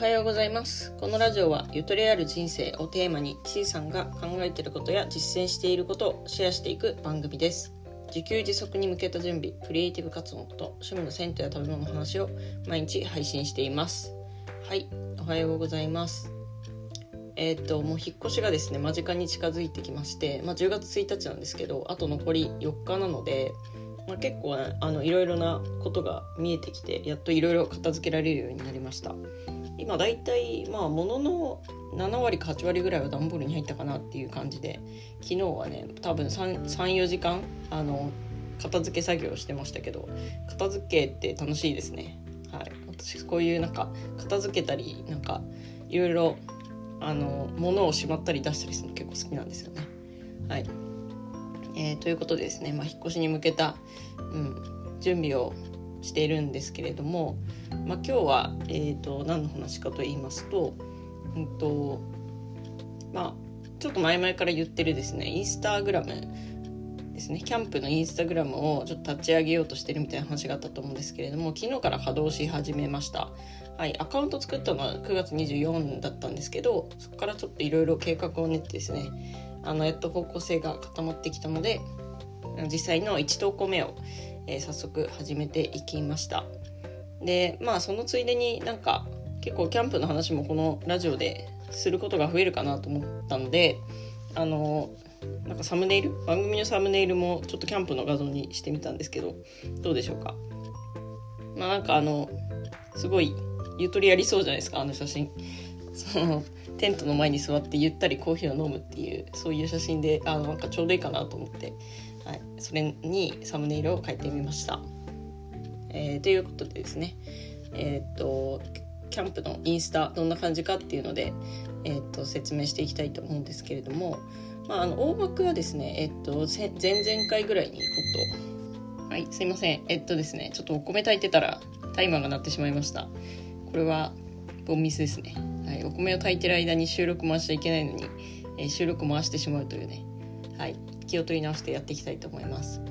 はようございます。このラジオはゆとりある人生をテーマに C さんが考えていることや実践していることをシェアしていく番組です。自給自足に向けた準備クリエイティブ活動と趣味の銭湯や食べ物の話を毎日配信しています。はいおはようございます。えー、っともう引っ越しがですね間近に近づいてきまして、まあ、10月1日なんですけどあと残り4日なのでまあ、結構、ね、あのいろいろなことが見えてきてやっといろいろ片付けられるようになりました。今だいたいまあ物の7割8割ぐらいは段ボールに入ったかなっていう感じで昨日はね多分34時間あの片付け作業してましたけど片付けって楽しいですね。はい。私こういうなんか片付けたりなんかいろいろあの物をしまったり出したりするの結構好きなんですよね。はい。えー、ということでですね、まあ、引っ越しに向けた、うん、準備をしているんですけれども、まあ、今日は、えーと、何の話かと言いますと,、うんとまあ、ちょっと前々から言ってるですねインスタグラムですねキャンプのインスタグラムをちょっと立ち上げようとしてるみたいな話があったと思うんですけれども昨日から稼働し始めました。はい、アカウント作ったのは9月24だったんですけどそこからちょっといろいろ計画を練ってですねあのやっと方向性が固まってきたので実際の1投稿目を、えー、早速始めていきました。でまあそのついでになんか結構キャンプの話もこのラジオですることが増えるかなと思ったのであのなんかサムネイル？番組のサムネイルもちょっとキャンプの画像にしてみたんですけどどうでしょうか？まあなんかあのすごいゆとりありそうじゃないですかあの写真。そのテントの前に座ってゆったりコーヒーを飲むっていうそういう写真であなんかちょうどいいかなと思って、はい、それにサムネイルを書いてみました。えー、ということでですね。えー、っとキャンプのインスタどんな感じかっていうので、えー、っと説明していきたいと思うんですけれども、まあ、あの大枠はですね、えっと前々回ぐらいにこと。はいすいません。えっとですねちょっとお米炊いてたらタイマーが鳴ってしまいました。これはボンミスですね。はい、お米を炊いてる間に収録回しちゃいけないのに、えー、収録回してしまうというね、はい、気を取り直してやっていきたいと思います。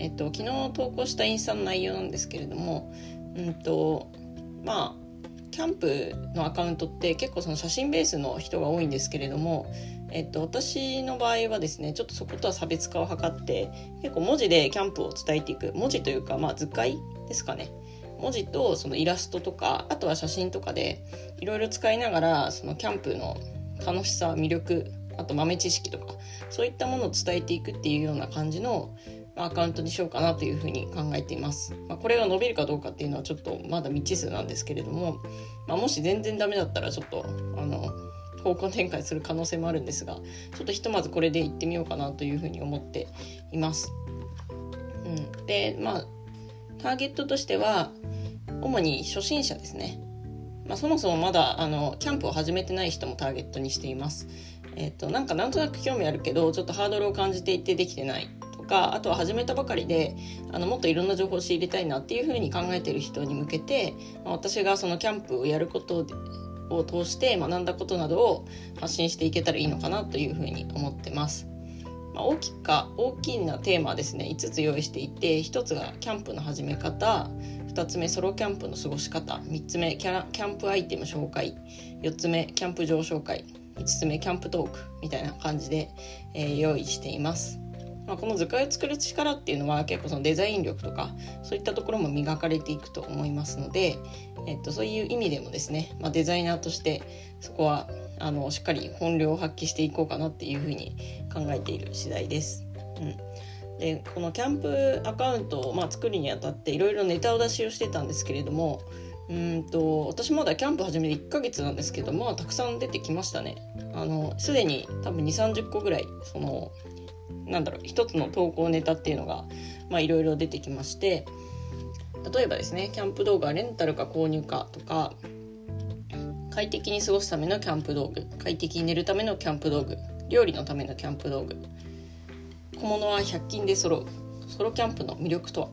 えっと、昨日投稿したインスタの内容なんですけれども、うんと、まあ、キャンプのアカウントって結構その写真ベースの人が多いんですけれども、えっと、私の場合はですねちょっとそことは差別化を図って結構文字でキャンプを伝えていく文字というか、まあ、図解ですかね文字とそのイラストとかあとは写真とかでいろいろ使いながらそのキャンプの楽しさ魅力あと豆知識とかそういったものを伝えていくっていうような感じのアカウントにしようかなというふうに考えています。まあ、これが伸びるかどうかっていうのはちょっとまだ未知数なんですけれども、まあ、もし全然ダメだったらちょっとあの方向転換する可能性もあるんですがちょっとひとまずこれでいってみようかなというふうに思っています。うん、でまあターゲットとしては主に初心者ですね。まあ、そもそもまだあのキャンプを始めてない人もターゲットにしています。えっ、となんかなんとなく興味あるけどちょっとハードルを感じていてできてないとかあとは始めたばかりであのもっといろんな情報を仕入れたいなっていうふうに考えている人に向けて、まあ、私がそのキャンプをやることを通して学んだことなどを発信していけたらいいのかなというふうに思ってます。まあ、大きか大きなテーマですね5つ用意していて1つがキャンプの始め方2つ目ソロキャンプの過ごし方3つ目キャキャンプアイテム紹介4つ目キャンプ場紹介5つ目キャンプトークみたいな感じで、えー、用意しています。まあ、この図解を作る力っていうのは結構そのデザイン力とかそういったところも磨かれていくと思いますので、えっと、そういう意味でもですね、まあ、デザイナーとしてそこはあのしっかり本領を発揮していこうかなっていうふうに考えている次第です。うんでこのキャンプアカウントを、まあ、作るにあたっていろいろネタを出しをしてたんですけれどもうんと私まだキャンプ始めて1ヶ月なんですけどまあたくさん出てきましたね。あのすでに多分2 3 0個ぐらいそのなんだろう一つの投稿ネタっていうのがいろいろ出てきまして例えばですねキャンプ動画レンタルか購入かとか快適に過ごすためのキャンプ道具。快適に寝るためのキャンプ道具。料理のためのキャンプ道具。小物は100均で揃う。ソロキャンプの魅力とは。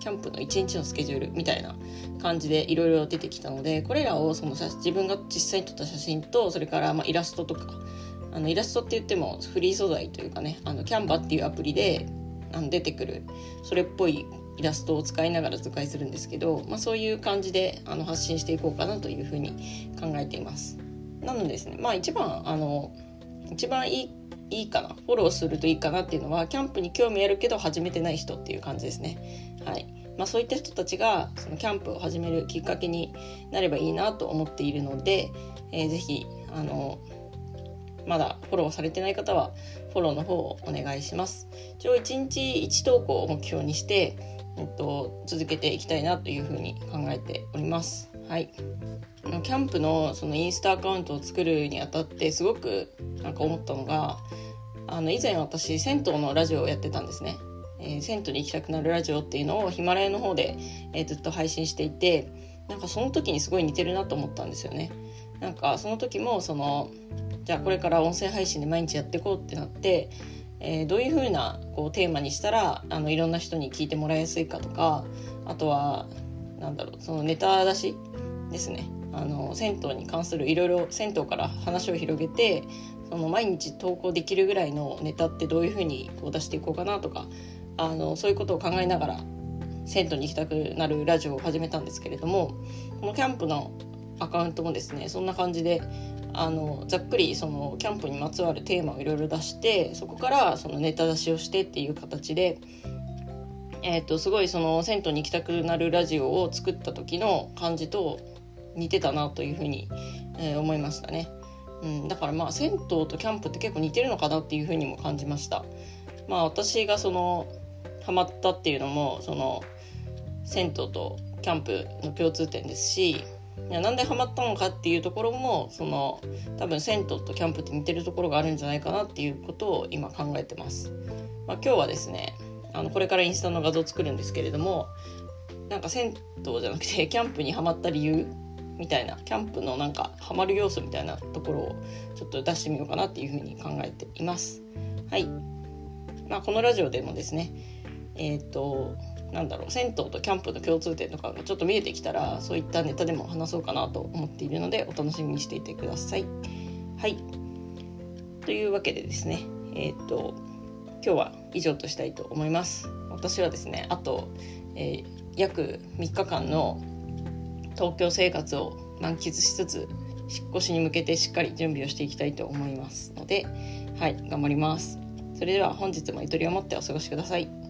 キャンプの1日のスケジュールみたいな感じでいろいろ出てきたのでこれらをその自分が実際に撮った写真とそれからまイラストとか。あのイラストって言ってもフリー素材というかねあのキャンバっていうアプリであの出てくる。それっぽいイラストを使いながら図解するんですけど、まあ、そういう感じであの発信していこうかなというふうに考えています。なのでですねまあ一番あの一番いいいいかなフォローするといいかなっていうのはキャンプに興味あるけど始めてない人っていう感じですね。はいまあ、そういった人たちがそのキャンプを始めるきっかけになればいいなと思っているので、えー、ぜひあのまだフォローされてない方はフォローの方をお願いします。一応1日1投稿を目標にして、えっと、続けていきたいなというふうに考えております。はい。キャンプのそのインスタアカウントを作るにあたってすごくなんか思ったのが、あの以前私銭湯のラジオをやってたんですね。えー、銭湯に行きたくなるラジオっていうのをヒマラヤの方で、えー、ずっと配信していてなんかその時にすごい似てるなと思ったんですよね。なんかその時もそのじゃあこれから音声配信で毎日やっていこうってなって、えー、どういう風なこうテーマにしたらあのいろんな人に聞いてもらいやすいかとかあとはなんだろうそのネタ出しですね。あの銭湯に関するいろいろ銭湯から話を広げてその毎日投稿できるぐらいのネタってどういう風にこう出していこうかなとかあのそういうことを考えながら銭湯に行きたくなるラジオを始めたんですけれどもこのキャンプのアカウントもですねそんな感じであのざっくりそのキャンプにまつわるテーマをいろいろ出してそこからそのネタ出しをしてっていう形で、えーと、すごいその銭湯に行きたくなるラジオを作った時の感じと似てたなというふうに、えー、思いましたね、うん、だからまあ銭湯とキャンプって結構似てるのかなっていうふうにも感じました。まあ私がそのハマったっていうのもその銭湯とキャンプの共通点ですしなんでハマったのかっていうところもその多分銭湯とキャンプって似てるところがあるんじゃないかなっていうことを今考えてます。まあ、今日はですねあのこれからインスタの画像作るんですけれどもなんか銭湯じゃなくてキャンプにはまった理由みたいなキャンプのなんかハマる要素みたいなところをちょっと出してみようかなっていうふうに考えています。はい。まあこのラジオでもですねえっ、ー、となんだろう銭湯とキャンプの共通点とかがちょっと見えてきたらそういったネタでも話そうかなと思っているのでお楽しみにしていてください。はいというわけでですねえっ、ー、と今日は以上としたいと思います。私はですねあと、えー、約3日間の東京生活を満喫しつつ引っ越しに向けてしっかり準備をしていきたいと思いますのではい頑張ります。それでは本日もゆとりを持ってお過ごしください。